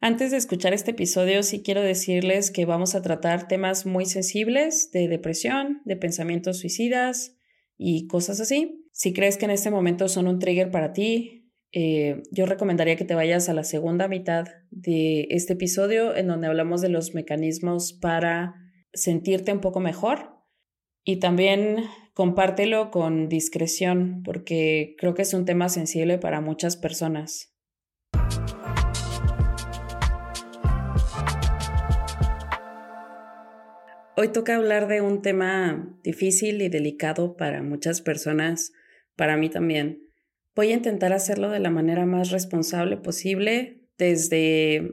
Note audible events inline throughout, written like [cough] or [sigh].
Antes de escuchar este episodio, sí quiero decirles que vamos a tratar temas muy sensibles de depresión, de pensamientos suicidas y cosas así. Si crees que en este momento son un trigger para ti, eh, yo recomendaría que te vayas a la segunda mitad de este episodio en donde hablamos de los mecanismos para sentirte un poco mejor y también compártelo con discreción porque creo que es un tema sensible para muchas personas. Hoy toca hablar de un tema difícil y delicado para muchas personas, para mí también. Voy a intentar hacerlo de la manera más responsable posible, desde,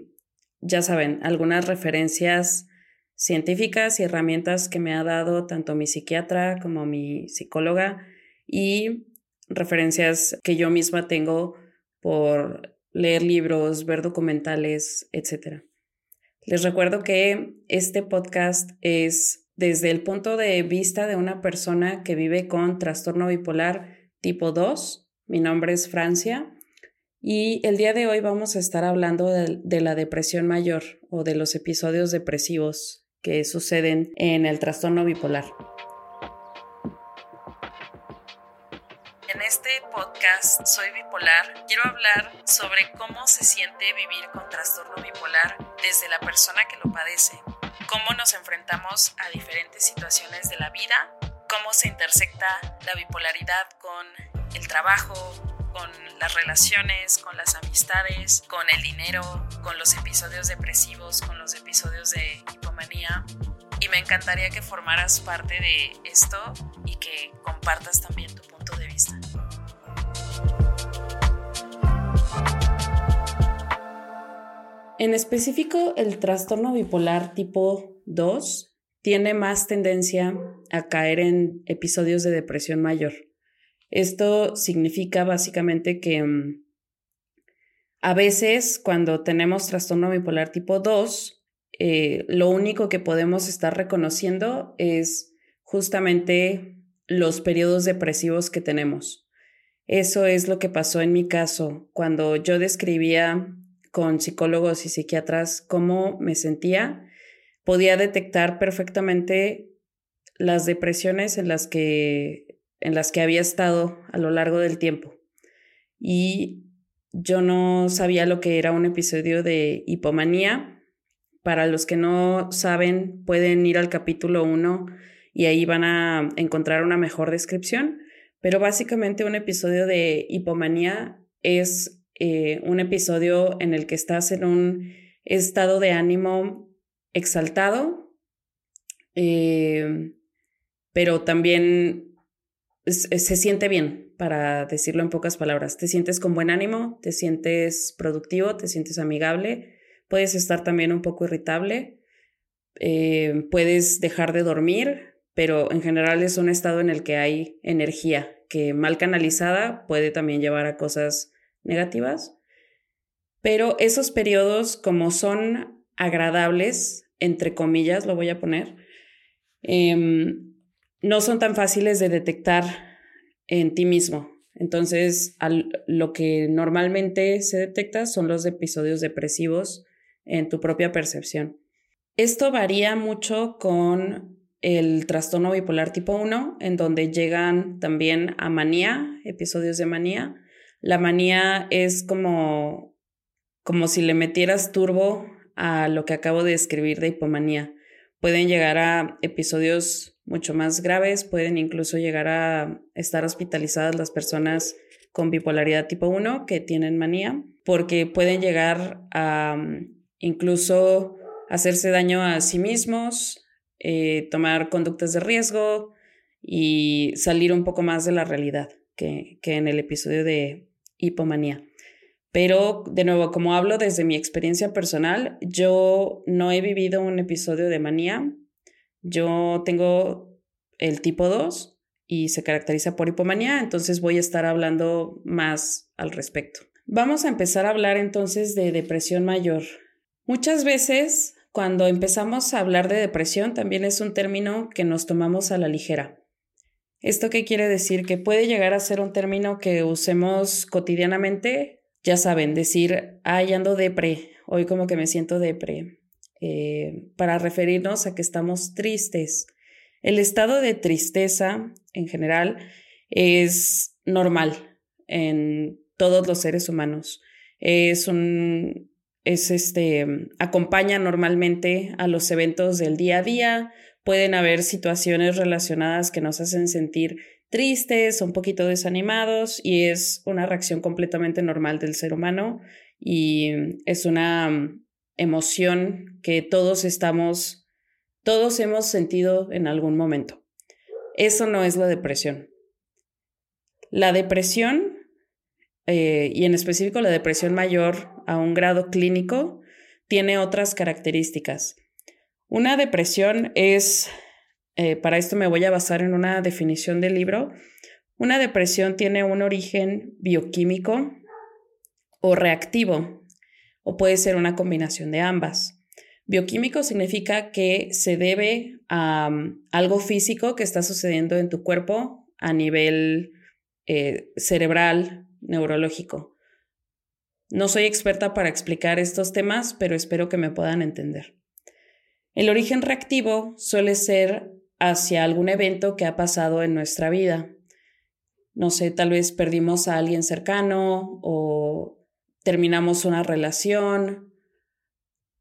ya saben, algunas referencias científicas y herramientas que me ha dado tanto mi psiquiatra como mi psicóloga y referencias que yo misma tengo por leer libros, ver documentales, etc. Les recuerdo que este podcast es desde el punto de vista de una persona que vive con trastorno bipolar tipo 2. Mi nombre es Francia y el día de hoy vamos a estar hablando de, la depresión mayor o de los episodios depresivos que suceden en el trastorno bipolar. En este podcast Soy Bipolar quiero hablar sobre cómo se siente vivir con trastorno bipolar desde la persona que lo padece, cómo nos enfrentamos a diferentes situaciones de la vida, cómo se intersecta la bipolaridad con el trabajo, con las relaciones, con las amistades, con el dinero, con los episodios depresivos, con los episodios de hipomanía. Y me encantaría que formaras parte de esto y que compartas también tu En específico, el trastorno bipolar tipo 2 tiene más tendencia a caer en episodios de depresión mayor. Esto significa básicamente que mm, a veces cuando tenemos trastorno bipolar tipo 2, eh, lo único que podemos estar reconociendo es justamente los periodos depresivos que tenemos. Eso es lo que pasó en mi caso cuando yo describía con psicólogos y psiquiatras cómo me sentía, podía detectar perfectamente las depresiones en las que, en las que había estado a lo largo del tiempo. Y yo no sabía lo que era un episodio de hipomanía. Para los que no saben, pueden ir al capítulo 1 y ahí van a encontrar una mejor descripción. Pero básicamente un episodio de hipomanía es eh, un episodio en el que estás en un estado de ánimo exaltado, eh, pero también se siente bien, para decirlo en pocas palabras. Te sientes con buen ánimo, te sientes productivo, te sientes amigable, puedes estar también un poco irritable, eh, puedes dejar de dormir, pero en general es un estado en el que hay energía que mal canalizada puede también llevar a cosas negativas, pero esos periodos como son agradables, entre comillas lo voy a poner, em, no son tan fáciles de detectar en ti mismo. Entonces, lo que normalmente se detecta son los episodios depresivos en tu propia percepción. Esto varía mucho con el trastorno bipolar tipo 1, en donde llegan también a manía, episodios de manía, la manía es como, como si le metieras turbo a lo que acabo de describir de hipomanía. Pueden llegar a episodios mucho más graves, pueden incluso llegar a estar hospitalizadas las personas con bipolaridad tipo 1 que tienen manía, porque pueden llegar a mm, incluso hacerse daño a sí mismos, eh, tomar conductas de riesgo y salir un poco más de la realidad que, que en el episodio de hipomanía. Pero, de nuevo, como hablo desde mi experiencia personal, yo no he vivido un episodio de manía. Yo tengo el tipo 2 y se caracteriza por hipomanía, entonces voy a estar hablando más al respecto. Vamos a empezar a hablar entonces de depresión mayor. Muchas veces, cuando empezamos a hablar de depresión, también es un término que nos tomamos a la ligera. ¿Esto qué quiere decir? Que puede llegar a ser un término que usemos cotidianamente, ya saben, decir, ay, ando depre hoy como que me siento depre, eh, para referirnos a que estamos tristes. El estado de tristeza en general es normal en todos los seres humanos. Es un, es este, acompaña normalmente a los eventos del día a día. Pueden haber situaciones relacionadas que nos hacen sentir tristes, un poquito desanimados y es una reacción completamente normal del ser humano y es una emoción que todos estamos, todos hemos sentido en algún momento. Eso no es la depresión. La depresión, eh, y en específico la depresión mayor a un grado clínico, tiene otras características. Una depresión es eh, para esto me voy a basar en una definición del libro. Una depresión tiene un origen bioquímico o reactivo, o puede ser una combinación de ambas. Bioquímico significa que se debe a um, algo físico que está sucediendo en tu cuerpo a nivel eh, cerebral, neurológico. No soy experta para explicar estos temas, pero espero que me puedan entender. El origen reactivo suele ser hacia algún evento que ha pasado en nuestra vida. No sé, tal vez perdimos a alguien cercano o terminamos una relación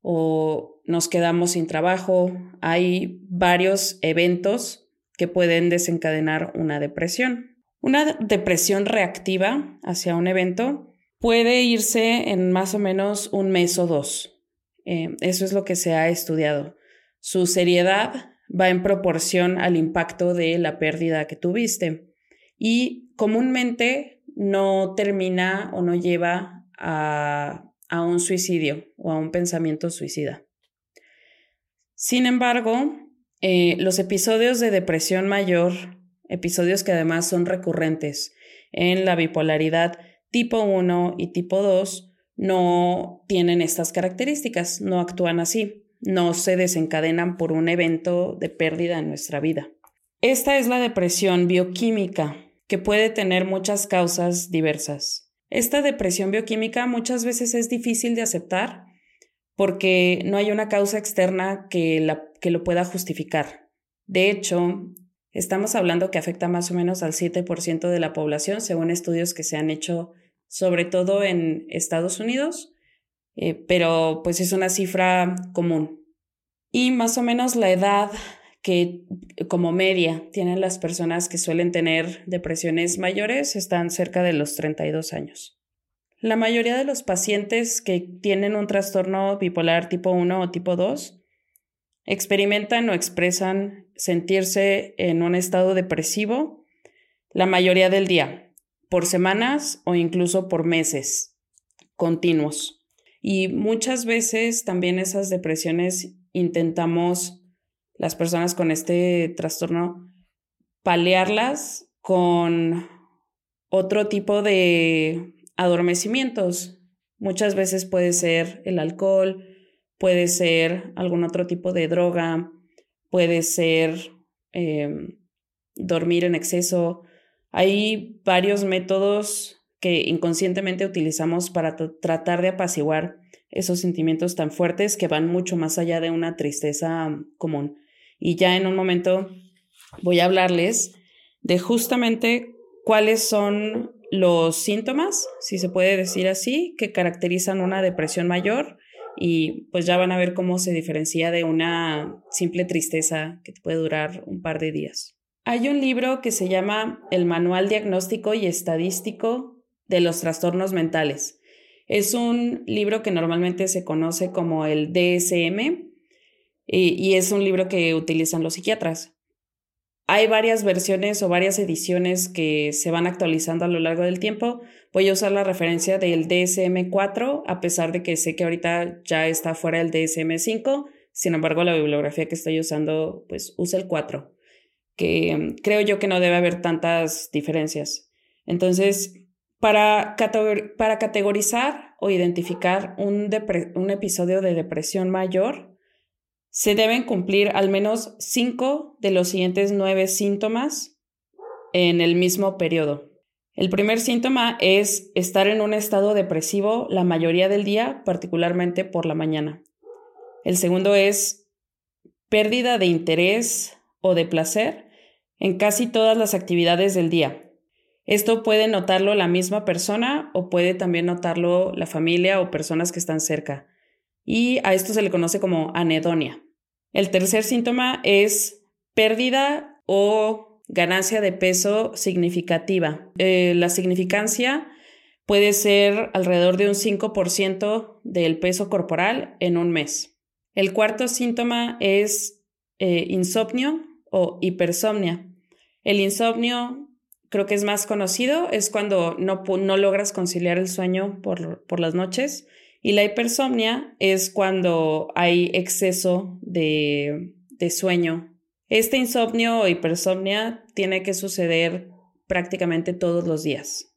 o nos quedamos sin trabajo. Hay varios eventos que pueden desencadenar una depresión. Una depresión reactiva hacia un evento puede irse en más o menos un mes o dos. Eh, eso es lo que se ha estudiado. Su seriedad va en proporción al impacto de la pérdida que tuviste. Y comúnmente no termina o no lleva a, un suicidio o a un pensamiento suicida. Sin embargo, eh, los episodios de depresión mayor, episodios que además son recurrentes en la bipolaridad tipo 1 y tipo 2, no tienen estas características, no actúan así no se desencadenan por un evento de pérdida en nuestra vida. Esta es la depresión bioquímica, que puede tener muchas causas diversas. Esta depresión bioquímica muchas veces es difícil de aceptar porque no hay una causa externa que, la, que lo pueda justificar. De hecho, estamos hablando que afecta más o menos al 7% de la población, según estudios que se han hecho sobre todo en Estados Unidos, eh, pero pues es una cifra común. Y más o menos la edad que como media tienen las personas que suelen tener depresiones mayores están cerca de los 32 años. La mayoría de los pacientes que tienen un trastorno bipolar tipo 1 o tipo 2 experimentan o expresan sentirse en un estado depresivo la mayoría del día, por semanas o incluso por meses continuos. Y muchas veces también esas depresiones intentamos, las personas con este trastorno, paliarlas con otro tipo de adormecimientos. Muchas veces puede ser el alcohol, puede ser algún otro tipo de droga, puede ser em, dormir en exceso. Hay varios métodos que inconscientemente utilizamos para tratar de apaciguar esos sentimientos tan fuertes que van mucho más allá de una tristeza común. Y ya en un momento voy a hablarles de justamente cuáles son los síntomas, si se puede decir así, que caracterizan una depresión mayor y pues ya van a ver cómo se diferencia de una simple tristeza que puede durar un par de días. Hay un libro que se llama El Manual Diagnóstico y Estadístico de los trastornos mentales. Es un libro que normalmente se conoce como el DSM y, es un libro que utilizan los psiquiatras. Hay varias versiones o varias ediciones que se van actualizando a lo largo del tiempo. Voy a usar la referencia del DSM-4, a pesar de que sé que ahorita ya está fuera el DSM-5. Sin embargo, la bibliografía que estoy usando, pues usa el 4, que mm, creo yo que no debe haber tantas diferencias. Entonces, para, categorizar o identificar un, un episodio de depresión mayor, se deben cumplir al menos cinco de los siguientes nueve síntomas en el mismo periodo. El primer síntoma es estar en un estado depresivo la mayoría del día, particularmente por la mañana. El segundo es pérdida de interés o de placer en casi todas las actividades del día. Esto puede notarlo la misma persona o puede también notarlo la familia o personas que están cerca. Y a esto se le conoce como anedonia. El tercer síntoma es pérdida o ganancia de peso significativa. Eh, la significancia puede ser alrededor de un 5% del peso corporal en un mes. El cuarto síntoma es eh, insomnio o hipersomnia. El insomnio creo que es más conocido, es cuando no, no logras conciliar el sueño por, por, las noches. Y la hipersomnia es cuando hay exceso de, de sueño. Este insomnio o hipersomnia tiene que suceder prácticamente todos los días.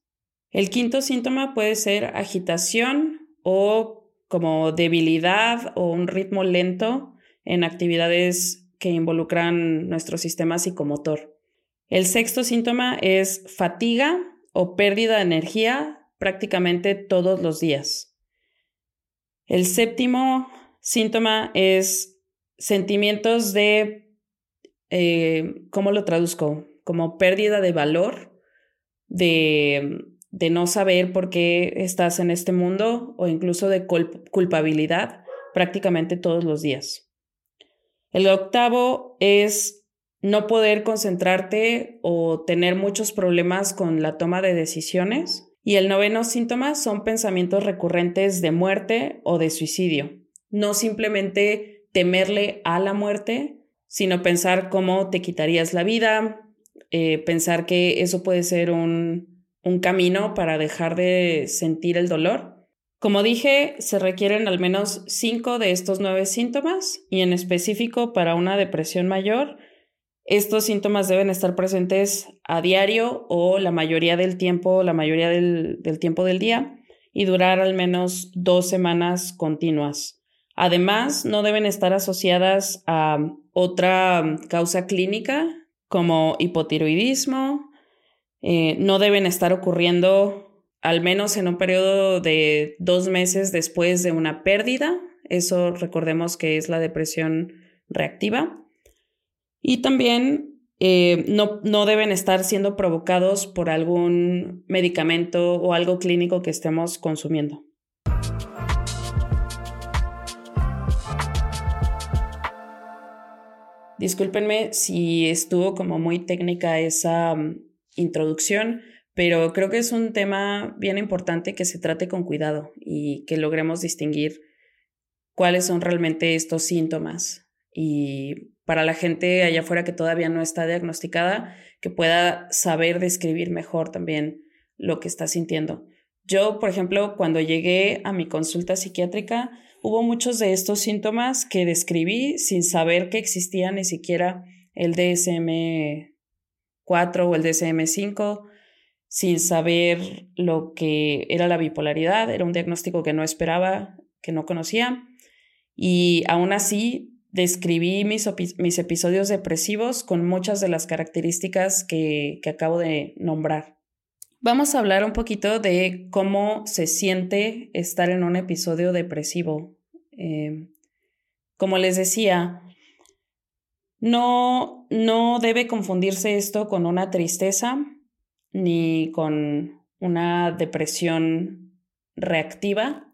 El quinto síntoma puede ser agitación o como debilidad o un ritmo lento en actividades que involucran nuestro sistema psicomotor. El sexto síntoma es fatiga o pérdida de energía prácticamente todos los días. El séptimo síntoma es sentimientos de, eh, ¿cómo lo traduzco? Como pérdida de valor, de, de, no saber por qué estás en este mundo o incluso de culpabilidad prácticamente todos los días. El octavo es no poder concentrarte o tener muchos problemas con la toma de decisiones. Y el noveno síntoma son pensamientos recurrentes de muerte o de suicidio. No simplemente temerle a la muerte, sino pensar cómo te quitarías la vida, eh, pensar que eso puede ser un, un camino para dejar de sentir el dolor. Como dije, se requieren al menos cinco de estos nueve síntomas y en específico para una depresión mayor estos síntomas deben estar presentes a diario o la mayoría del tiempo, la mayoría del, tiempo del día y durar al menos dos semanas continuas. Además, no deben estar asociadas a otra causa clínica como hipotiroidismo. Eh, no deben estar ocurriendo al menos en un periodo de dos meses después de una pérdida. Eso recordemos que es la depresión reactiva. Y también eh, no, no deben estar siendo provocados por algún medicamento o algo clínico que estemos consumiendo. Discúlpenme si estuvo como muy técnica esa mm, introducción, pero creo que es un tema bien importante que se trate con cuidado y que logremos distinguir cuáles son realmente estos síntomas y para la gente allá afuera que todavía no está diagnosticada, que pueda saber describir mejor también lo que está sintiendo. Yo, por ejemplo, cuando llegué a mi consulta psiquiátrica, hubo muchos de estos síntomas que describí sin saber que existía ni siquiera el DSM-4 o el DSM-5, sin saber lo que era la bipolaridad, era un diagnóstico que no esperaba, que no conocía, y aún así describí mis, episodios depresivos con muchas de las características que, acabo de nombrar. Vamos a hablar un poquito de cómo se siente estar en un episodio depresivo. Eh, como les decía, no, no debe confundirse esto con una tristeza ni con una depresión reactiva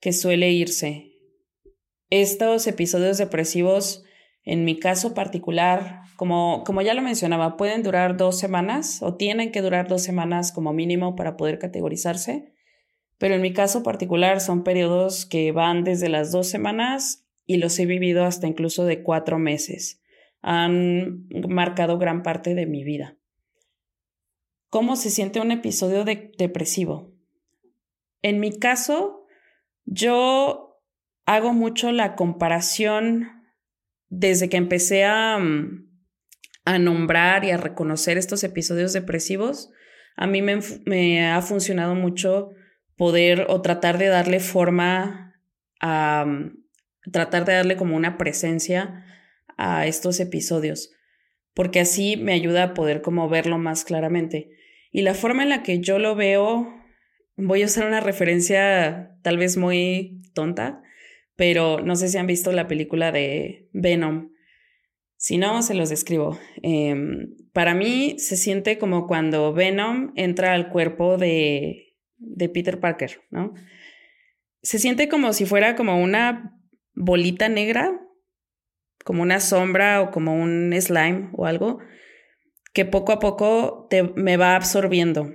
que suele irse. Estos episodios depresivos, en mi caso particular, como, como ya lo mencionaba, pueden durar dos semanas o tienen que durar dos semanas como mínimo para poder categorizarse, pero en mi caso particular son periodos que van desde las dos semanas y los he vivido hasta incluso de cuatro meses. Han marcado gran parte de mi vida. ¿Cómo se siente un episodio depresivo? En mi caso, yo hago mucho la comparación desde que empecé a, mm, a nombrar y a reconocer estos episodios depresivos. A mí me, ha funcionado mucho poder o tratar de darle forma a mm, tratar de darle como una presencia a estos episodios, porque así me ayuda a poder como verlo más claramente. Y la forma en la que yo lo veo, voy a usar una referencia tal vez muy tonta, pero no sé si han visto la película de Venom. Si no, se los describo. Em, para mí se siente como cuando Venom entra al cuerpo de, de Peter Parker, ¿no? Se siente como si fuera como una bolita negra, como una sombra o como un slime o algo, que poco a poco te, me va absorbiendo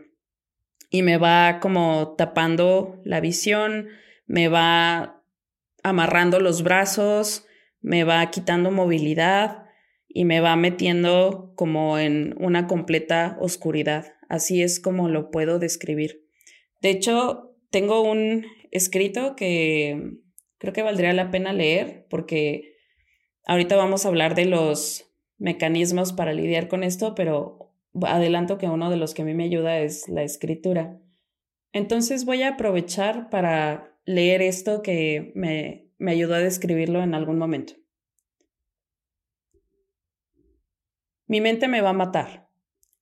y me va como tapando la visión, me va amarrando los brazos, me va quitando movilidad y me va metiendo como en una completa oscuridad. Así es como lo puedo describir. De hecho, tengo un escrito que creo que valdría la pena leer porque ahorita vamos a hablar de los mecanismos para lidiar con esto, pero adelanto que uno de los que a mí me ayuda es la escritura. Entonces voy a aprovechar para leer esto que me, me ayudó a describirlo en algún momento. Mi mente me va a matar.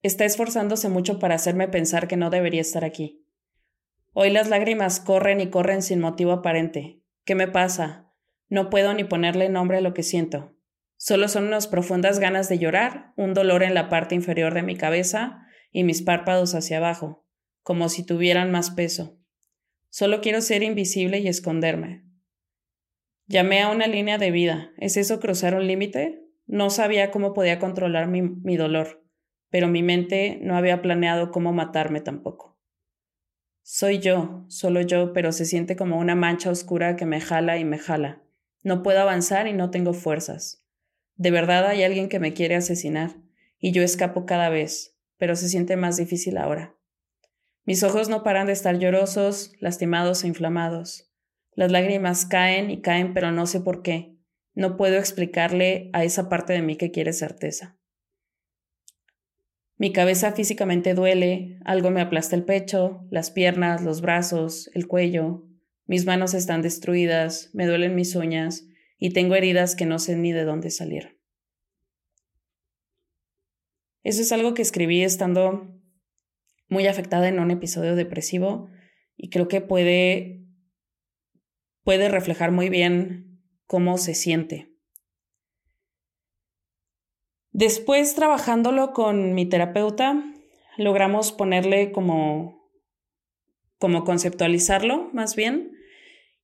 Está esforzándose mucho para hacerme pensar que no debería estar aquí. Hoy las lágrimas corren y corren sin motivo aparente. ¿Qué me pasa? No puedo ni ponerle nombre a lo que siento. Solo son unas profundas ganas de llorar, un dolor en la parte inferior de mi cabeza y mis párpados hacia abajo, como si tuvieran más peso. Solo quiero ser invisible y esconderme. Llamé a una línea de vida. ¿Es eso cruzar un límite? No sabía cómo podía controlar mi, mi dolor, pero mi mente no había planeado cómo matarme tampoco. Soy yo, solo yo, pero se siente como una mancha oscura que me jala y me jala. No puedo avanzar y no tengo fuerzas. De verdad hay alguien que me quiere asesinar, y yo escapo cada vez, pero se siente más difícil ahora. Mis ojos no paran de estar llorosos, lastimados e inflamados. Las lágrimas caen y caen, pero no sé por qué. No puedo explicarle a esa parte de mí que quiere certeza. Mi cabeza físicamente duele, algo me aplasta el pecho, las piernas, los brazos, el cuello. Mis manos están destruidas, me duelen mis uñas y tengo heridas que no sé ni de dónde salir. Eso es algo que escribí estando muy afectada en un episodio depresivo y creo que puede puede reflejar muy bien cómo se siente. Después, trabajándolo con mi terapeuta, logramos ponerle como, como conceptualizarlo más bien.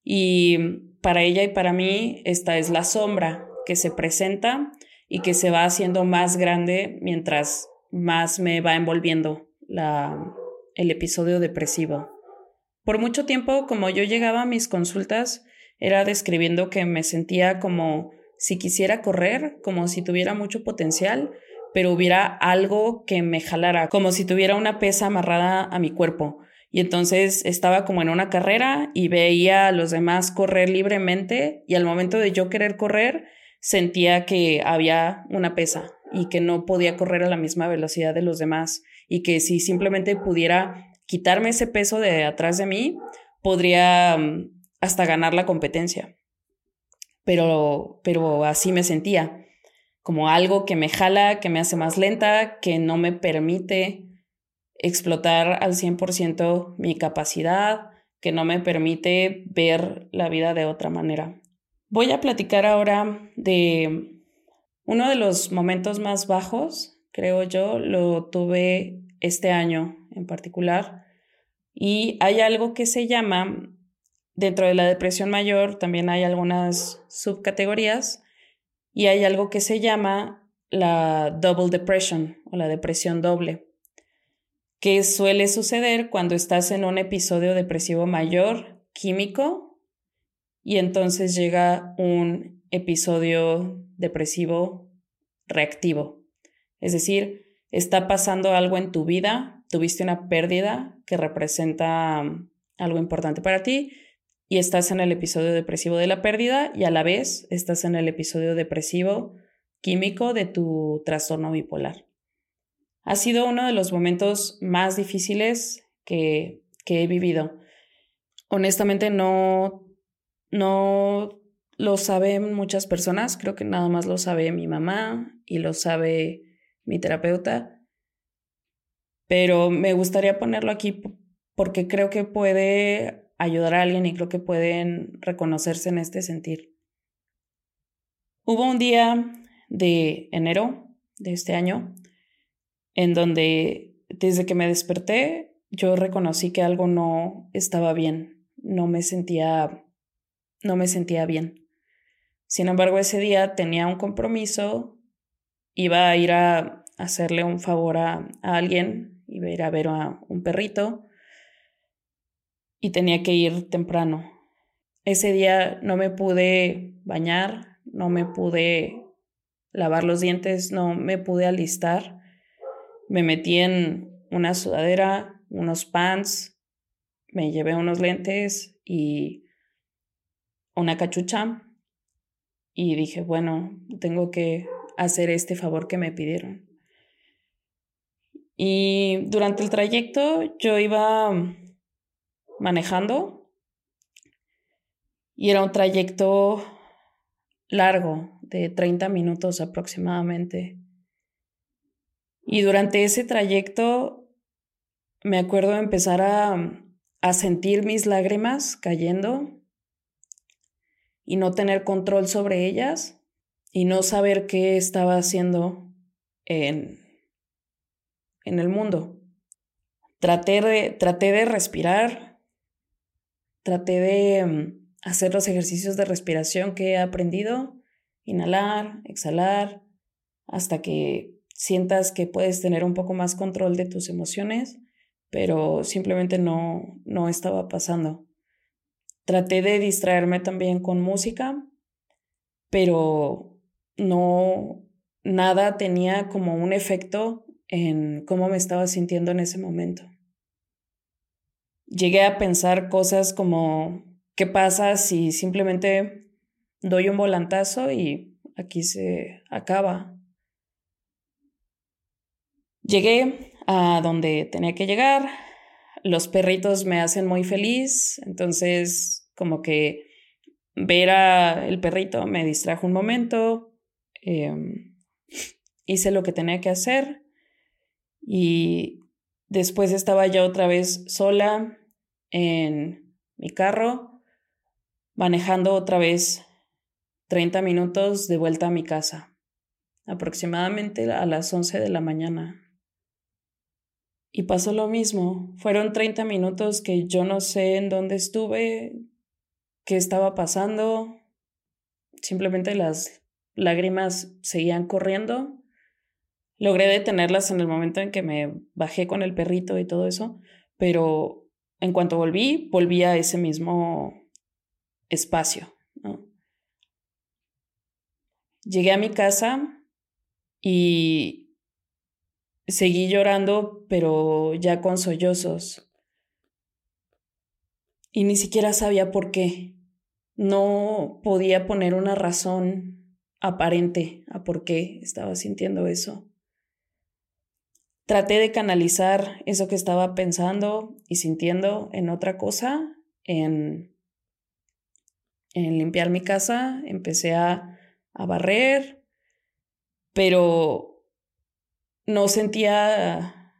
Y para ella y para mí, esta es la sombra que se presenta y que se va haciendo más grande mientras más me va envolviendo la, el episodio depresivo. Por mucho tiempo, como yo llegaba a mis consultas, era describiendo que me sentía como si quisiera correr, como si tuviera mucho potencial, pero hubiera algo que me jalara, como si tuviera una pesa amarrada a mi cuerpo. Y entonces estaba como en una carrera y veía a los demás correr libremente y al momento de yo querer correr sentía que había una pesa y que no podía correr a la misma velocidad de los demás y que si simplemente pudiera quitarme ese peso de atrás de mí, podría mm, hasta ganar la competencia. Pero, pero así me sentía, como algo que me jala, que me hace más lenta, que no me permite explotar al 100% mi capacidad, que no me permite ver la vida de otra manera. Voy a platicar ahora de uno de los momentos más bajos, creo yo, lo tuve este año en particular, y hay algo que se llama Dentro de la depresión mayor también hay algunas subcategorías y hay algo que se llama la double depression o la depresión doble, que suele suceder cuando estás en un episodio depresivo mayor químico y entonces llega un episodio depresivo reactivo. Es decir, está pasando algo en tu vida, tuviste una pérdida que representa algo importante para ti y estás en el episodio depresivo de la pérdida y a la vez estás en el episodio depresivo químico de tu trastorno bipolar. Ha sido uno de los momentos más difíciles que, que he vivido. Honestamente no, no lo saben muchas personas, creo que nada más lo sabe mi mamá y lo sabe mi terapeuta. pero me gustaría ponerlo aquí porque creo que puede ayudar a alguien y creo que pueden reconocerse en este sentir. Hubo un día de enero de este año en donde desde que me desperté yo reconocí que algo no estaba bien, no me sentía no me sentía bien. Sin embargo, ese día tenía un compromiso, iba a ir a hacerle un favor a, alguien, iba a ir a ver a un perrito y tenía que ir temprano. Ese día no me pude bañar, no me pude lavar los dientes, no me pude alistar. Me metí en una sudadera, unos pants, me llevé unos lentes y una cachucha y dije, bueno, tengo que hacer este favor que me pidieron. Y durante el trayecto yo iba manejando y era un trayecto largo, de 30 minutos aproximadamente. Y durante ese trayecto me acuerdo de empezar a, a sentir mis lágrimas cayendo y no tener control sobre ellas y no saber qué estaba haciendo en, en el mundo. Traté de, traté de respirar Traté de mm, hacer los ejercicios de respiración que he aprendido, inhalar, exhalar, hasta que sientas que puedes tener un poco más control de tus emociones, pero simplemente no, no estaba pasando. Traté de distraerme también con música, pero no, nada tenía como un efecto en cómo me estaba sintiendo en ese momento llegué a pensar cosas como, ¿qué pasa si simplemente doy un volantazo y aquí se acaba? Llegué a donde tenía que llegar, los perritos me hacen muy feliz, entonces como que ver a el perrito me distrajo un momento, em, [laughs] hice lo que tenía que hacer y Después estaba ya otra vez sola en mi carro, manejando otra vez 30 minutos de vuelta a mi casa, aproximadamente a las 11 de la mañana. Y pasó lo mismo, fueron 30 minutos que yo no sé en dónde estuve, qué estaba pasando, simplemente las lágrimas seguían corriendo Logré detenerlas en el momento en que me bajé con el perrito y todo eso, pero en cuanto volví, volví a ese mismo espacio. Llegué a mi casa y seguí llorando, pero ya con sollozos. Y ni siquiera sabía por qué. No podía poner una razón aparente a por qué estaba sintiendo eso. Traté de canalizar eso que estaba pensando y sintiendo en otra cosa, en, en limpiar mi casa, empecé a, a barrer, pero no sentía,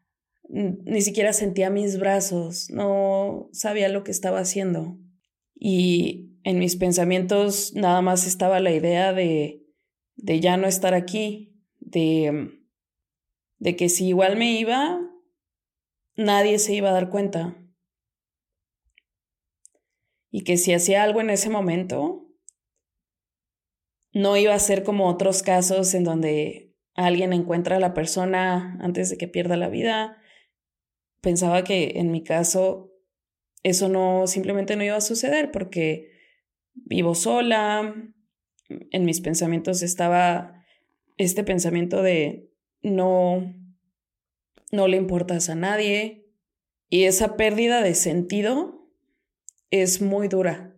ni siquiera sentía mis brazos, no sabía lo que estaba haciendo. Y en mis pensamientos nada más estaba la idea de, de ya no estar aquí, de de que si igual me iba, nadie se iba a dar cuenta. Y que si hacía algo en ese momento, no iba a ser como otros casos en donde alguien encuentra a la persona antes de que pierda la vida. Pensaba que en mi caso eso no simplemente no iba a suceder porque vivo sola. En mis pensamientos estaba este pensamiento de no, no le importas a nadie y esa pérdida de sentido es muy dura.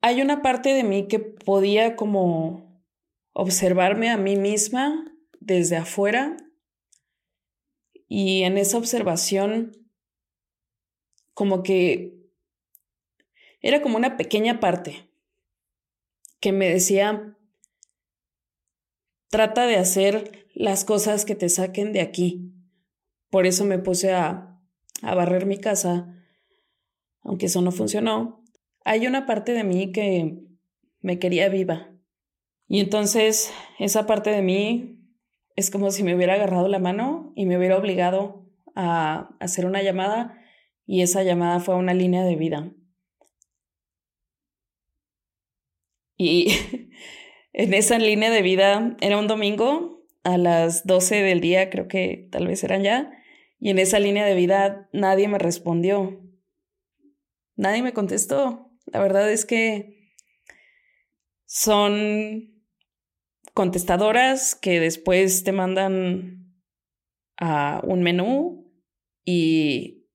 Hay una parte de mí que podía como observarme a mí misma desde afuera y en esa observación como que era como una pequeña parte que me decía, trata de hacer las cosas que te saquen de aquí. Por eso me puse a, a barrer mi casa, aunque eso no funcionó. Hay una parte de mí que me quería viva. Y entonces esa parte de mí es como si me hubiera agarrado la mano y me hubiera obligado a hacer una llamada y esa llamada fue a una línea de vida. Y [laughs] en esa línea de vida era un domingo a las 12 del día, creo que tal vez eran ya, y en esa línea de vida nadie me respondió. Nadie me contestó. La verdad es que son contestadoras que después te mandan a un menú y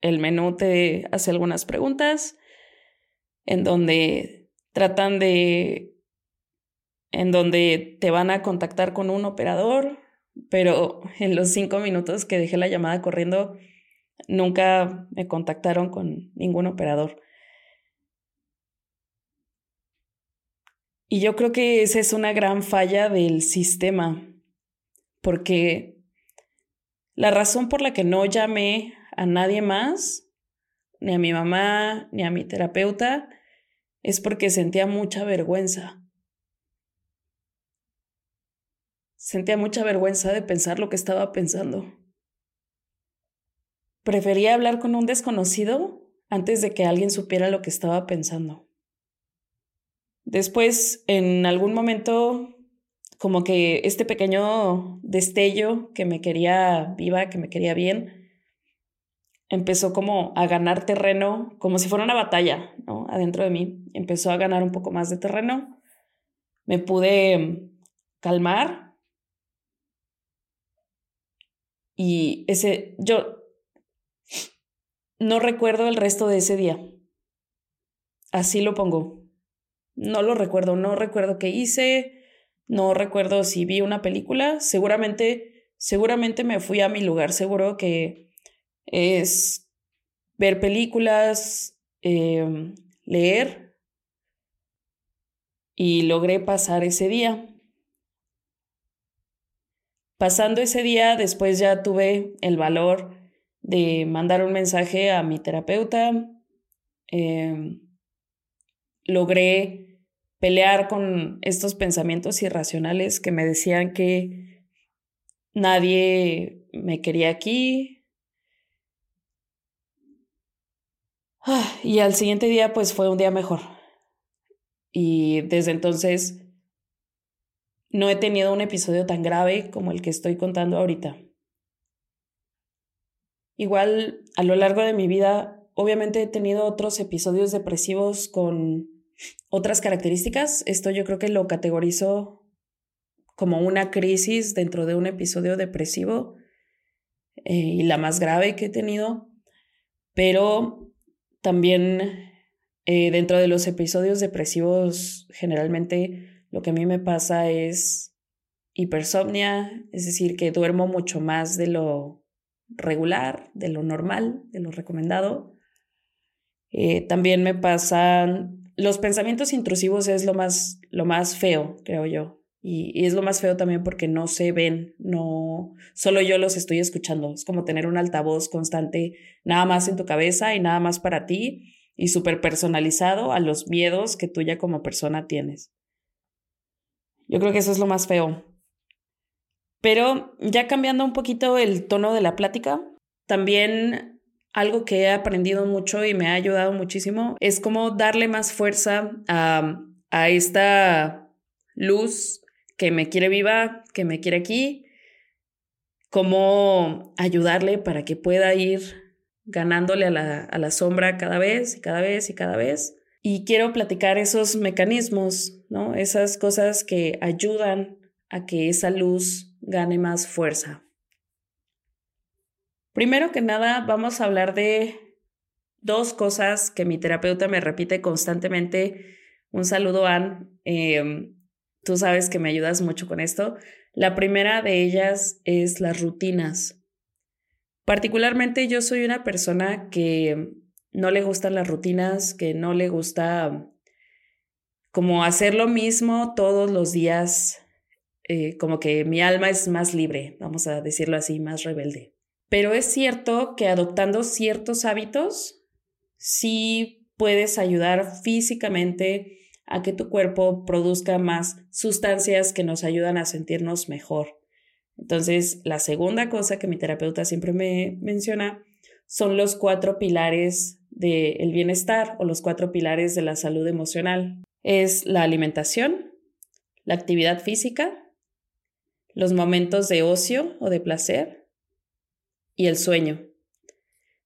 el menú te hace algunas preguntas en donde tratan de en donde te van a contactar con un operador, pero [laughs] en los cinco minutos que dejé la llamada corriendo, nunca me contactaron con ningún operador. Y yo creo que esa es una gran falla del sistema, porque la razón por la que no llamé a nadie más, ni a mi mamá, ni a mi terapeuta, es porque sentía mucha vergüenza. Sentía mucha vergüenza de pensar lo que estaba pensando. Prefería hablar con un desconocido antes de que alguien supiera lo que estaba pensando. Después, en algún momento, como que este pequeño destello que me quería viva, que me quería bien, empezó como a ganar terreno, como si fuera una batalla, ¿no? Adentro de mí. Empezó a ganar un poco más de terreno. Me pude calmar. Y ese, yo no recuerdo el resto de ese día. Así lo pongo. No lo recuerdo, no recuerdo qué hice, no recuerdo si vi una película, seguramente, seguramente me fui a mi lugar seguro que es ver películas, em, leer y logré pasar ese día. Pasando ese día, después ya tuve el valor de mandar un mensaje a mi terapeuta. Em, logré pelear con estos pensamientos irracionales que me decían que nadie me quería aquí. [sighs] y al siguiente día pues fue un día mejor. Y desde entonces no he tenido un episodio tan grave como el que estoy contando ahorita. Igual a lo largo de mi vida, obviamente he tenido otros episodios depresivos con otras características, esto yo creo que lo categorizo como una crisis dentro de un episodio depresivo eh, y la más grave que he tenido, pero también eh, dentro de los episodios depresivos generalmente lo que a mí me pasa es hipersomnia, es decir, que duermo mucho más de lo regular, de lo normal, de lo recomendado. Eh, también me pasan los pensamientos intrusivos es lo más, lo más feo, creo yo. Y, es lo más feo también porque no se ven, no, solo yo los estoy escuchando. Es como tener un altavoz constante, nada más en tu cabeza y nada más para ti y súper personalizado a los miedos que tú ya como persona tienes. Yo creo que eso es lo más feo. Pero ya cambiando un poquito el tono de la plática, también algo que he aprendido mucho y me ha ayudado muchísimo es cómo darle más fuerza a, a esta luz que me quiere viva, que me quiere aquí, cómo ayudarle para que pueda ir ganándole a la, a la sombra cada vez y cada vez y cada vez. Y quiero platicar esos mecanismos, ¿no? Esas cosas que ayudan a que esa luz gane más fuerza. Primero que nada, vamos a hablar de dos cosas que mi terapeuta me repite constantemente. Un saludo, Ann. Em, tú sabes que me ayudas mucho con esto. La primera de ellas es las rutinas. Particularmente yo soy una persona que no le gustan las rutinas, que no le gusta como hacer lo mismo todos los días. eh, como que mi alma es más libre, vamos a decirlo así, más rebelde. Pero es cierto que adoptando ciertos hábitos, sí puedes ayudar físicamente a que tu cuerpo produzca más sustancias que nos ayudan a sentirnos mejor. Entonces, la segunda cosa que mi terapeuta siempre me menciona son los cuatro pilares del bienestar o los cuatro pilares de la salud emocional. Es la alimentación, la actividad física, los momentos de ocio o de placer y el sueño.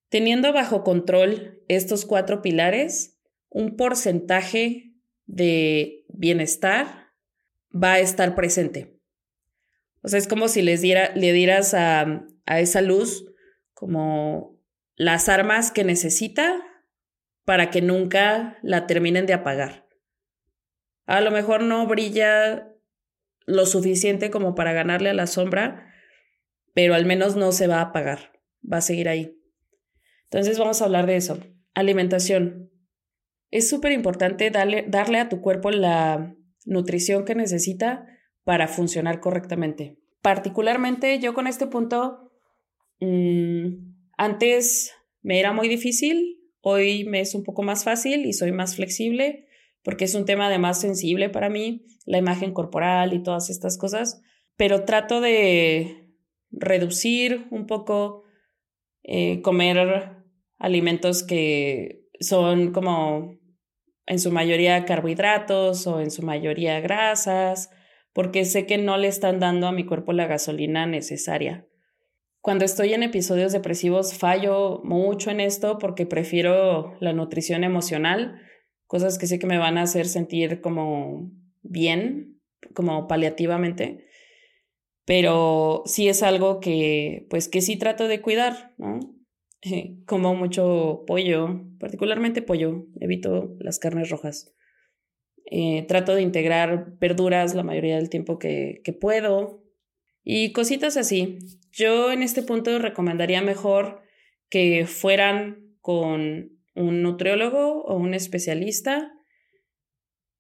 Teniendo bajo control estos cuatro pilares, un porcentaje de bienestar va a estar presente. O sea, es como si les diera, le dieras a, a esa luz como las armas que necesita para que nunca la terminen de apagar. A lo mejor no brilla lo suficiente como para ganarle a la sombra, pero al menos no se va a apagar, va a seguir ahí. Entonces vamos a hablar de eso. Alimentación. Es súper importante darle, darle a tu cuerpo la nutrición que necesita para funcionar correctamente. Particularmente yo con este punto, mmm, antes me era muy difícil, hoy me es un poco más fácil y soy más flexible porque es un tema además sensible para mí, la imagen corporal y todas estas cosas, pero trato de reducir un poco, eh, comer alimentos que son como en su mayoría carbohidratos o en su mayoría grasas, porque sé que no le están dando a mi cuerpo la gasolina necesaria. Cuando estoy en episodios depresivos fallo mucho en esto porque prefiero la nutrición emocional, cosas que sé que me van a hacer sentir como bien, como paliativamente, pero sí es algo que pues que sí trato de cuidar, ¿no? [laughs] como mucho pollo, particularmente pollo, evito las carnes rojas. Eh, trato de integrar verduras la mayoría del tiempo que, que puedo y cositas así. Yo en este punto recomendaría mejor que fueran con un nutriólogo o un especialista.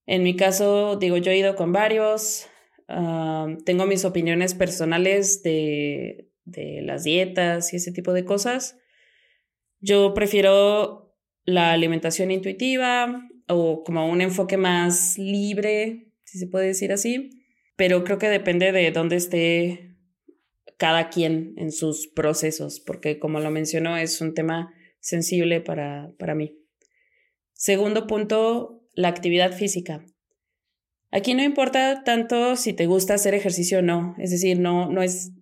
En mi caso, digo, yo he ido con varios, uh, tengo mis opiniones personales de, de las dietas y ese tipo de cosas. Yo prefiero la alimentación intuitiva o como un enfoque más libre, si se puede decir así, pero creo que depende de dónde esté cada quien en sus procesos, porque como lo mencionó, es un tema sensible para, para mí. Segundo punto, la actividad física. Aquí no importa tanto si te gusta hacer ejercicio o no, es decir, no, no es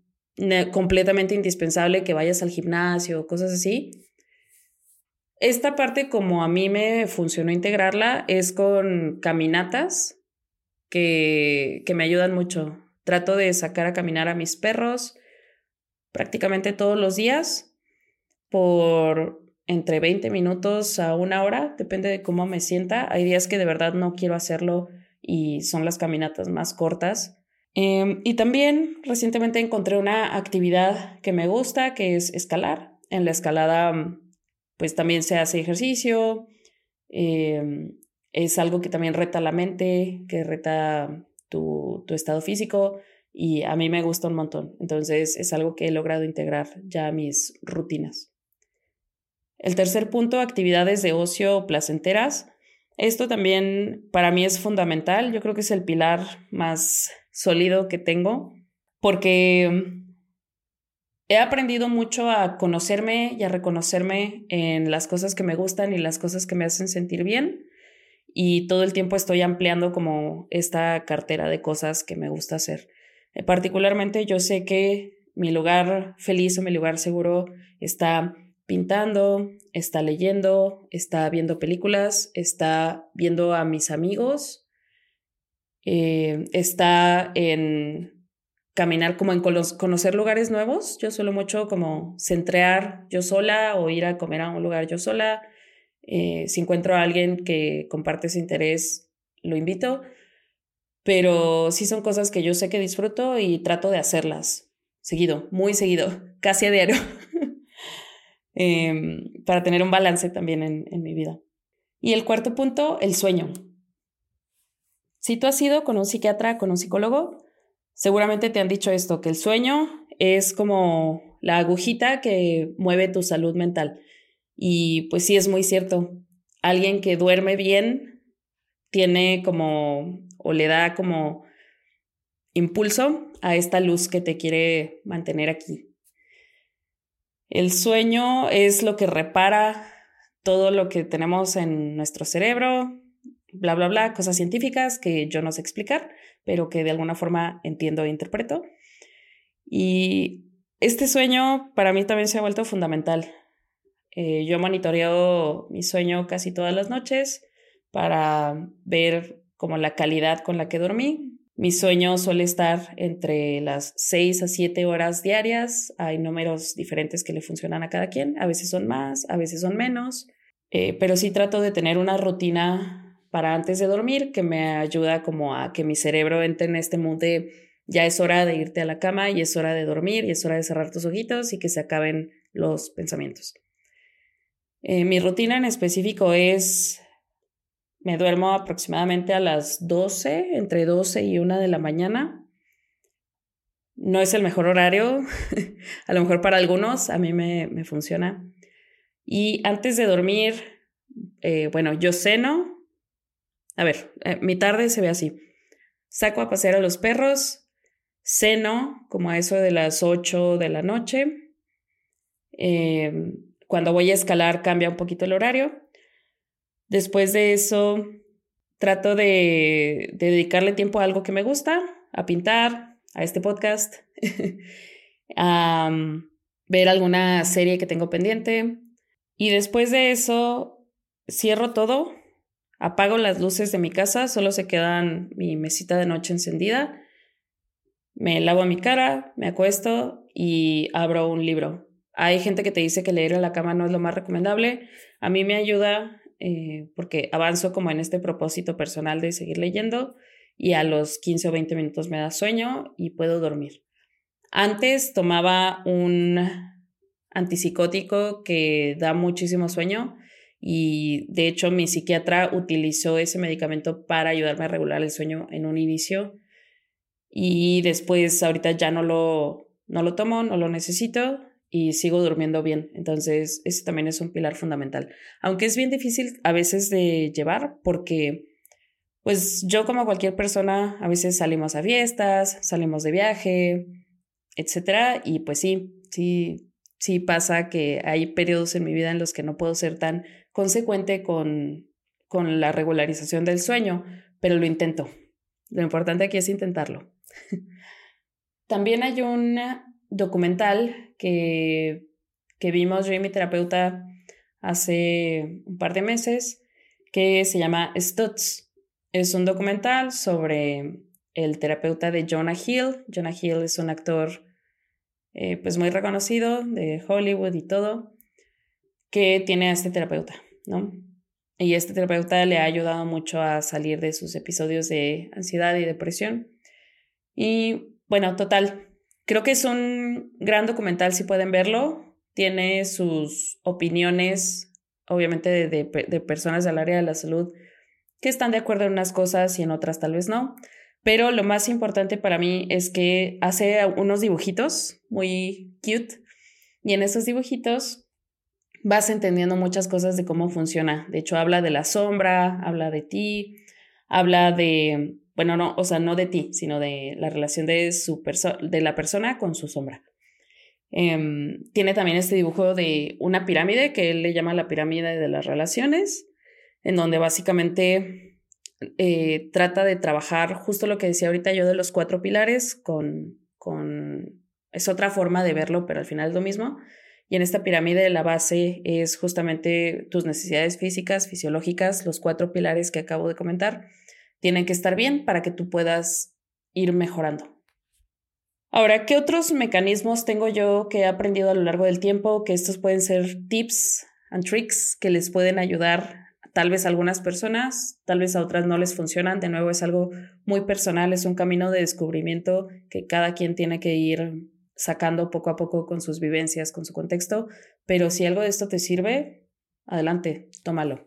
completamente indispensable que vayas al gimnasio o cosas así, esta parte, como a mí me funcionó integrarla, es con caminatas que, que me ayudan mucho. Trato de sacar a caminar a mis perros prácticamente todos los días por entre 20 minutos a una hora, depende de cómo me sienta. Hay días que de verdad no quiero hacerlo y son las caminatas más cortas. Em, y también recientemente encontré una actividad que me gusta, que es escalar. En la escalada pues también se hace ejercicio, em, es algo que también reta la mente, que reta tu, tu, estado físico y a mí me gusta un montón. Entonces es algo que he logrado integrar ya a mis rutinas. El tercer punto, actividades de ocio placenteras. Esto también para mí es fundamental. Yo creo que es el pilar más sólido que tengo porque he aprendido mucho a conocerme y a reconocerme en las cosas que me gustan y las cosas que me hacen sentir bien. Y todo el tiempo estoy ampliando como esta cartera de cosas que me gusta hacer. Eh, particularmente yo sé que mi lugar feliz o mi lugar seguro está pintando, está leyendo, está viendo películas, está viendo a mis amigos, eh, está en caminar como en conocer lugares nuevos. Yo suelo mucho como centrear yo sola o ir a comer a un lugar yo sola. Eh, si encuentro a alguien que comparte ese interés, lo invito. Pero sí son cosas que yo sé que disfruto y trato de hacerlas seguido, muy seguido, [laughs] casi a diario, [laughs] em, para tener un balance también en, en mi vida. Y el cuarto punto, el sueño. Si tú has ido con un psiquiatra, con un psicólogo, Seguramente te han dicho esto, que el sueño es como la agujita que mueve tu salud mental. Y pues sí, es muy cierto. Alguien que duerme bien tiene como, o le da como impulso a esta luz que te quiere mantener aquí. El sueño es lo que repara todo lo que tenemos en nuestro cerebro, bla, bla, bla, cosas científicas que yo no sé explicar, pero que de alguna forma entiendo e interpreto. Y este sueño para mí también se ha vuelto fundamental. Eh, yo monitoreo mi sueño casi todas las noches para ver como la calidad con la que dormí. Mi sueño suele estar entre las 6 a 7 horas diarias. Hay números diferentes que le funcionan a cada quien. A veces son más, a veces son menos. Eh, pero sí trato de tener una rutina para antes de dormir que me ayuda como a que mi cerebro entre en este mood de ya es hora de irte a la cama y es hora de dormir y es hora de cerrar tus ojitos y que se acaben los pensamientos. Eh, mi rutina en específico es, me duermo aproximadamente a las 12, entre 12 y 1 de la mañana. No es el mejor horario, [laughs] a lo mejor para algunos, a mí me, me funciona. Y antes de dormir, eh, bueno, yo ceno. A ver, eh, mi tarde se ve así. Saco a pasear a los perros, ceno como a eso de las 8 de la noche. Eh, cuando voy a escalar cambia un poquito el horario. Después de eso, trato de, dedicarle tiempo a algo que me gusta, a pintar, a este podcast, [laughs] a um, ver alguna serie que tengo pendiente. Y después de eso, cierro todo, apago las luces de mi casa, solo se quedan mi mesita de noche encendida, me lavo mi cara, me acuesto y abro un libro. Hay gente que te dice que leer en la cama no es lo más recomendable. A mí me ayuda eh, porque avanzo como en este propósito personal de seguir leyendo y a los 15 o 20 minutos me da sueño y puedo dormir. Antes tomaba un antipsicótico que da muchísimo sueño y de hecho mi psiquiatra utilizó ese medicamento para ayudarme a regular el sueño en un inicio y después ahorita ya no lo, no lo tomo, no lo necesito y sigo durmiendo bien. Entonces, ese también es un pilar fundamental. Aunque es bien difícil a veces de llevar porque, pues yo como cualquier persona, a veces salimos a fiestas, salimos de viaje, etcétera, y pues sí, sí, sí pasa que hay periodos en mi vida en los que no puedo ser tan consecuente con, con la regularización del sueño, pero lo intento. Lo importante aquí es intentarlo. [laughs] También hay una documental que, que vimos yo y mi terapeuta hace un par de meses que se llama Stutz. Es un documental sobre el terapeuta de Jonah Hill. Jonah Hill es un actor eh, pues muy reconocido de Hollywood y todo, que tiene a este terapeuta, Y este terapeuta le ha ayudado mucho a salir de sus episodios de ansiedad y depresión. Y bueno, total, Creo que es un gran documental si pueden verlo. Tiene sus opiniones, obviamente, de, personas del área de la salud que están de acuerdo en unas cosas y en otras tal vez no. Pero lo más importante para mí es que hace unos dibujitos muy cute y en esos dibujitos vas entendiendo muchas cosas de cómo funciona. De hecho, habla de la sombra, habla de ti, habla de bueno, no, o sea, no de ti, sino de la relación de, su de la persona con su sombra. Em, tiene también este dibujo de una pirámide que él le llama la pirámide de las relaciones, en donde básicamente eh, trata de trabajar justo lo que decía ahorita yo de los cuatro pilares con, con... Es otra forma de verlo, pero al final es lo mismo. Y en esta pirámide la base es justamente tus necesidades físicas, fisiológicas, los cuatro pilares que acabo de comentar tienen que estar bien para que tú puedas ir mejorando. Ahora, ¿qué otros mecanismos tengo yo que he aprendido a lo largo del tiempo? Que estos pueden ser tips and tricks que les pueden ayudar tal vez a algunas personas, tal vez a otras no les funcionan. De nuevo, es algo muy personal, es un camino de descubrimiento que cada quien tiene que ir sacando poco a poco con sus vivencias, con su contexto. Pero si algo de esto te sirve, adelante, tómalo.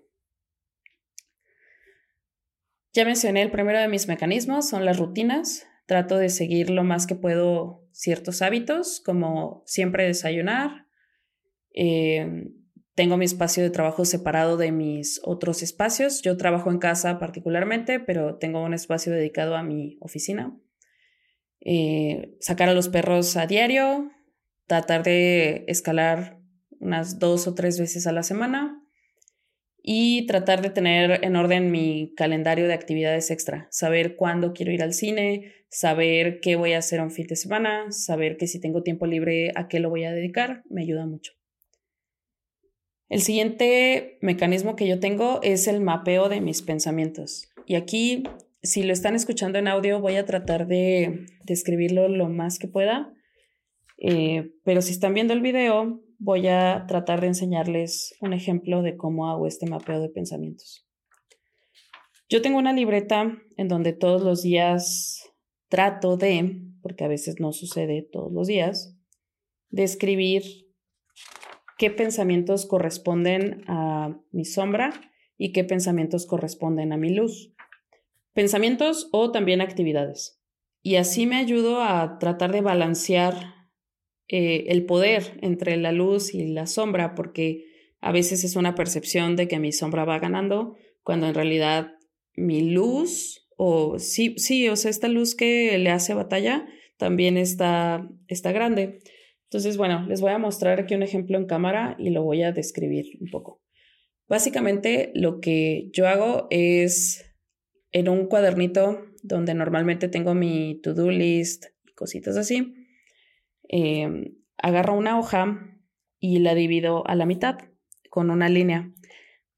Ya mencioné el primero de mis mecanismos, son las rutinas. trato de seguir lo más que puedo ciertos hábitos, como siempre desayunar. Eh, tengo mi espacio de trabajo separado de mis otros espacios. Yo trabajo en casa particularmente, pero tengo un espacio dedicado a mi oficina. Eh, sacar a los perros a diario, tratar de escalar unas dos o tres veces a la semana y tratar de tener en orden mi calendario de actividades extra, saber cuándo quiero ir al cine, saber qué voy a hacer un fin de semana, saber que si tengo tiempo libre a qué lo voy a dedicar, me ayuda mucho. El siguiente mecanismo que yo tengo es el mapeo de mis pensamientos. Y aquí, si lo están escuchando en audio, voy a tratar de describirlo lo más que pueda. Eh, pero si están viendo el video, voy a tratar de enseñarles un ejemplo de cómo hago este mapeo de pensamientos. Yo tengo una libreta en donde todos los días trato de, porque a veces no sucede todos los días, de escribir qué pensamientos corresponden a mi sombra y qué pensamientos corresponden a mi luz. Pensamientos o también actividades. Y así me ayudo a tratar de balancear eh, el poder entre la luz y la sombra, porque a veces es una percepción de que mi sombra va ganando, cuando en realidad mi luz, o sí, sí, o sea, esta luz que le hace batalla, también está, está grande. Entonces, bueno, les voy a mostrar aquí un ejemplo en cámara y lo voy a describir un poco. Básicamente lo que yo hago es en un cuadernito donde normalmente tengo mi to-do list y cositas así, eh, agarro una hoja y la divido a la mitad con una línea.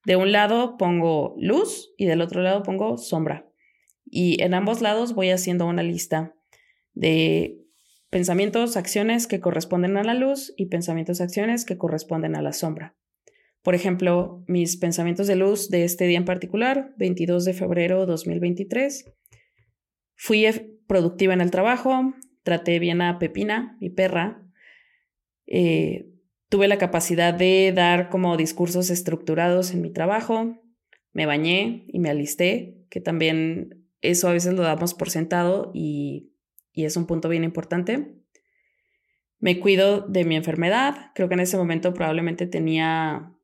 De un lado pongo luz y del otro lado pongo sombra. Y en ambos lados voy haciendo una lista de pensamientos, acciones que corresponden a la luz y pensamientos, acciones que corresponden a la sombra. Por ejemplo, mis pensamientos de luz de este día en particular, 22 de febrero de 2023. Fui productiva en el trabajo, traté bien a Pepina, mi perra. Eh, tuve la capacidad de dar como discursos estructurados en mi trabajo. Me bañé y me alisté, que también eso a veces lo damos por sentado y, y es un punto bien importante. Me cuido de mi enfermedad. Creo que en ese momento probablemente tenía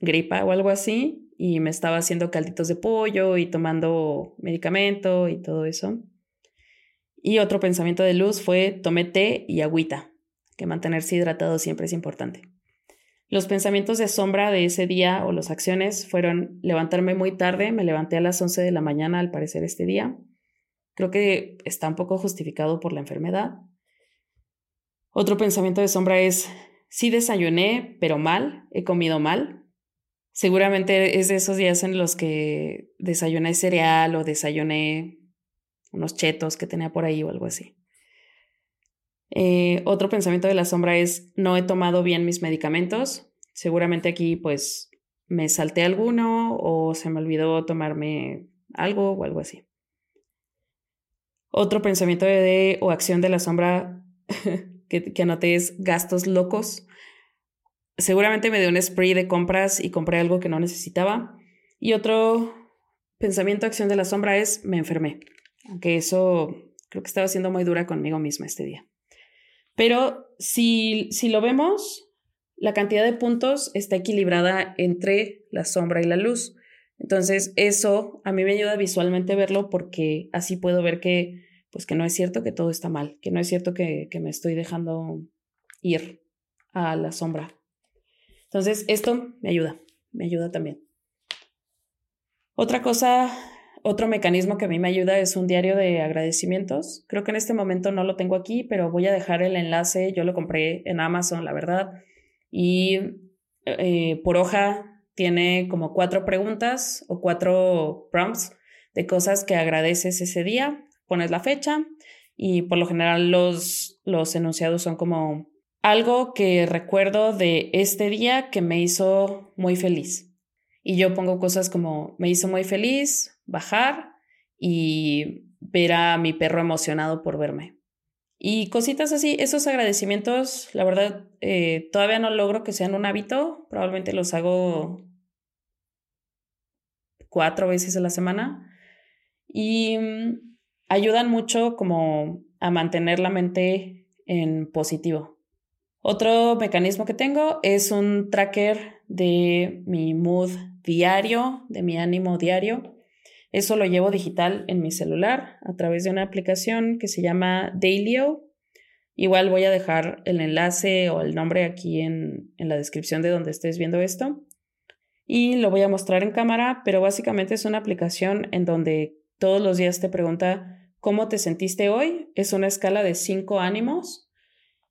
gripa o algo así y me estaba haciendo calditos de pollo y tomando medicamento y todo eso. Y otro pensamiento de luz fue tomé té y agüita, que mantenerse hidratado siempre es importante. Los pensamientos de sombra de ese día o las acciones fueron levantarme muy tarde, me levanté a las 11 de la mañana al parecer este día. Creo que está un poco justificado por la enfermedad. Otro pensamiento de sombra es, sí desayuné, pero mal, he comido mal. Seguramente es de esos días en los que desayuné cereal o desayuné unos chetos que tenía por ahí o algo así. Eh, otro pensamiento de la sombra es, no he tomado bien mis medicamentos. Seguramente aquí pues me salté alguno o se me olvidó tomarme algo o algo así. Otro pensamiento de, o acción de la sombra [laughs] que, que anoté es gastos locos. Seguramente me dio un spray de compras y compré algo que no necesitaba. Y otro pensamiento, acción de la sombra es me enfermé aunque eso creo que estaba siendo muy dura conmigo misma este día. Pero si, si lo vemos, la cantidad de puntos está equilibrada entre la sombra y la luz. Entonces, eso a mí me ayuda visualmente verlo porque así puedo ver que, pues, que no es cierto que todo está mal, que no es cierto que, que me estoy dejando ir a la sombra. Entonces, esto me ayuda, me ayuda también. Otra cosa otro mecanismo que a mí me ayuda es un diario de agradecimientos. Creo que en este momento no lo tengo aquí, pero voy a dejar el enlace. Yo lo compré en Amazon, la verdad. Y eh, por hoja tiene como cuatro preguntas o cuatro prompts de cosas que agradeces ese día. Pones la fecha y por lo general los, los enunciados son como algo que recuerdo de este día que me hizo muy feliz. Y yo pongo cosas como me hizo muy feliz, bajar y ver a mi perro emocionado por verme. Y cositas así, esos agradecimientos, la verdad, eh, todavía no logro que sean un hábito, probablemente los hago cuatro veces a la semana. Y mm, ayudan mucho como a mantener la mente en positivo. Otro mecanismo que tengo es un tracker de mi mood diario, de mi ánimo diario. Eso lo llevo digital en mi celular a través de una aplicación que se llama Dailyo. Igual voy a dejar el enlace o el nombre aquí en, en la descripción de donde estés viendo esto. Y lo voy a mostrar en cámara, pero básicamente es una aplicación en donde todos los días te pregunta cómo te sentiste hoy. Es una escala de cinco ánimos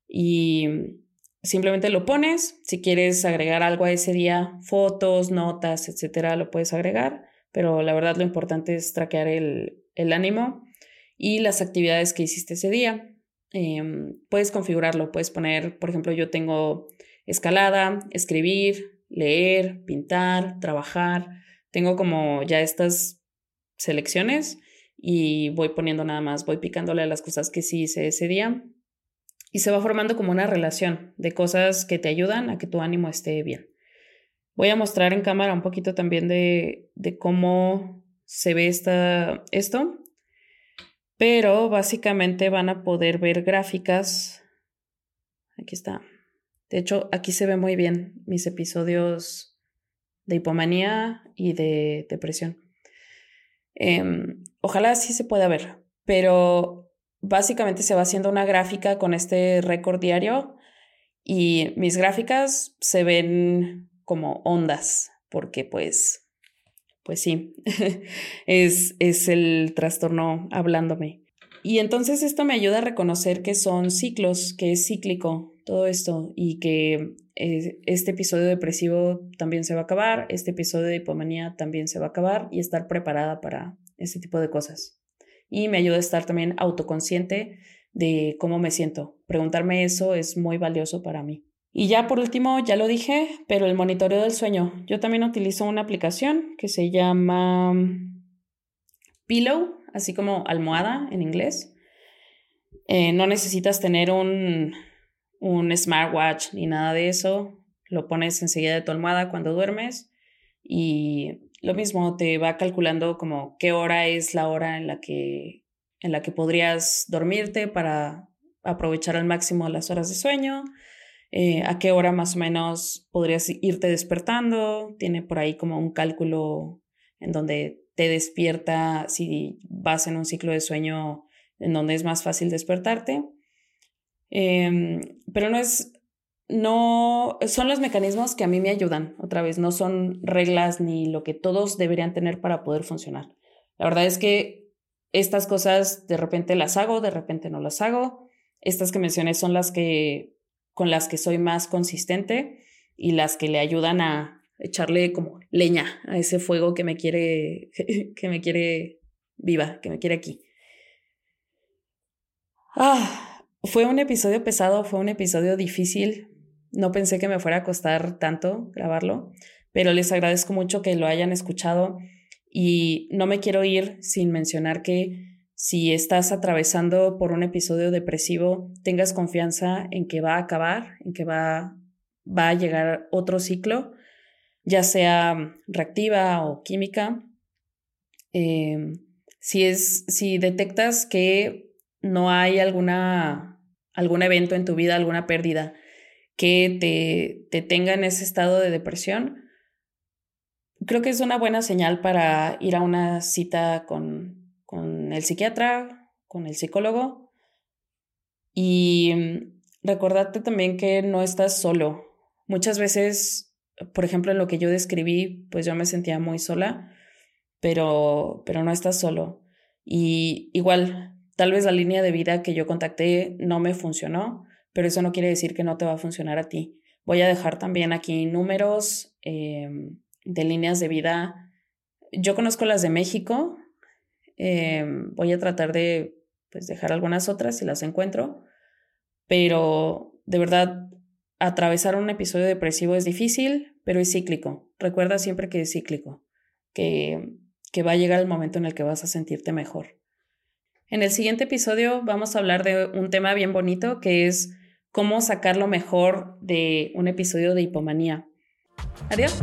y simplemente lo pones. Si quieres agregar algo a ese día, fotos, notas, etcétera, lo puedes agregar. Pero la verdad, lo importante es traquear el, ánimo y las actividades que hiciste ese día. Em, puedes configurarlo, puedes poner, por ejemplo, yo tengo escalada, escribir, leer, pintar, trabajar. Tengo como ya estas selecciones y voy poniendo nada más, voy picándole a las cosas que sí hice ese día y se va formando como una relación de cosas que te ayudan a que tu ánimo esté bien. Voy a mostrar en cámara un poquito también de, de cómo se ve esta, esto, pero básicamente van a poder ver gráficas. Aquí está. De hecho, aquí se ve muy bien mis episodios de hipomanía y de depresión. Em, ojalá sí se pueda ver, pero básicamente se va haciendo una gráfica con este récord diario y mis gráficas se ven como ondas, porque pues, pues sí, [laughs] es, es el trastorno hablándome. Y entonces esto me ayuda a reconocer que son ciclos, que es cíclico todo esto y que eh, este episodio depresivo también se va a acabar, este episodio de hipomanía también se va a acabar y estar preparada para ese tipo de cosas. Y me ayuda a estar también autoconsciente de cómo me siento. Preguntarme eso es muy valioso para mí. Y ya por último, ya lo dije, pero el monitoreo del sueño. Yo también utilizo una aplicación que se llama Pillow, así como almohada en inglés. Eh, no necesitas tener un un smartwatch ni nada de eso. Lo pones enseguida de tu almohada cuando duermes y lo mismo te va calculando como qué hora es la hora en la que en la que podrías dormirte para aprovechar al máximo las horas de sueño, eh, a qué hora más o menos podrías irte despertando, tiene por ahí como un cálculo en donde te despierta si vas en un ciclo de sueño en donde es más fácil despertarte. Em, pero no es, no, son los mecanismos que a mí me ayudan, otra vez, no son reglas ni lo que todos deberían tener para poder funcionar. La verdad es que estas cosas de repente las hago, de repente no las hago. Estas que mencioné son las que con las que soy más consistente y las que le ayudan a echarle como leña a ese fuego que me quiere [laughs] que me quiere viva, que me quiere aquí. Ah, fue un episodio pesado, fue un episodio difícil. No pensé que me fuera a costar tanto grabarlo, pero les agradezco mucho que lo hayan escuchado y no me quiero ir sin mencionar que si estás atravesando por un episodio depresivo, tengas confianza en que va a acabar, en que va, va a llegar otro ciclo, ya sea reactiva o química. Em, si, es, si detectas que no hay alguna algún evento en tu vida, alguna pérdida que te, te tenga en ese estado de depresión, creo que es una buena señal para ir a una cita con, con el psiquiatra, con el psicólogo y mm, recordarte también que no estás solo. Muchas veces, por ejemplo, en lo que yo describí, pues yo me sentía muy sola, pero, pero no estás solo. Y igual, Tal vez la línea de vida que yo contacté no me funcionó, pero eso no quiere decir que no te va a funcionar a ti. Voy a dejar también aquí números em, de líneas de vida. Yo conozco las de México. Em, voy a tratar de pues, dejar algunas otras si las encuentro. Pero de verdad, atravesar un episodio depresivo es difícil, pero es cíclico. Recuerda siempre que es cíclico, que, que va a llegar el momento en el que vas a sentirte mejor. En el siguiente episodio vamos a hablar de un tema bien bonito que es cómo sacar lo mejor de un episodio de hipomanía. Adiós.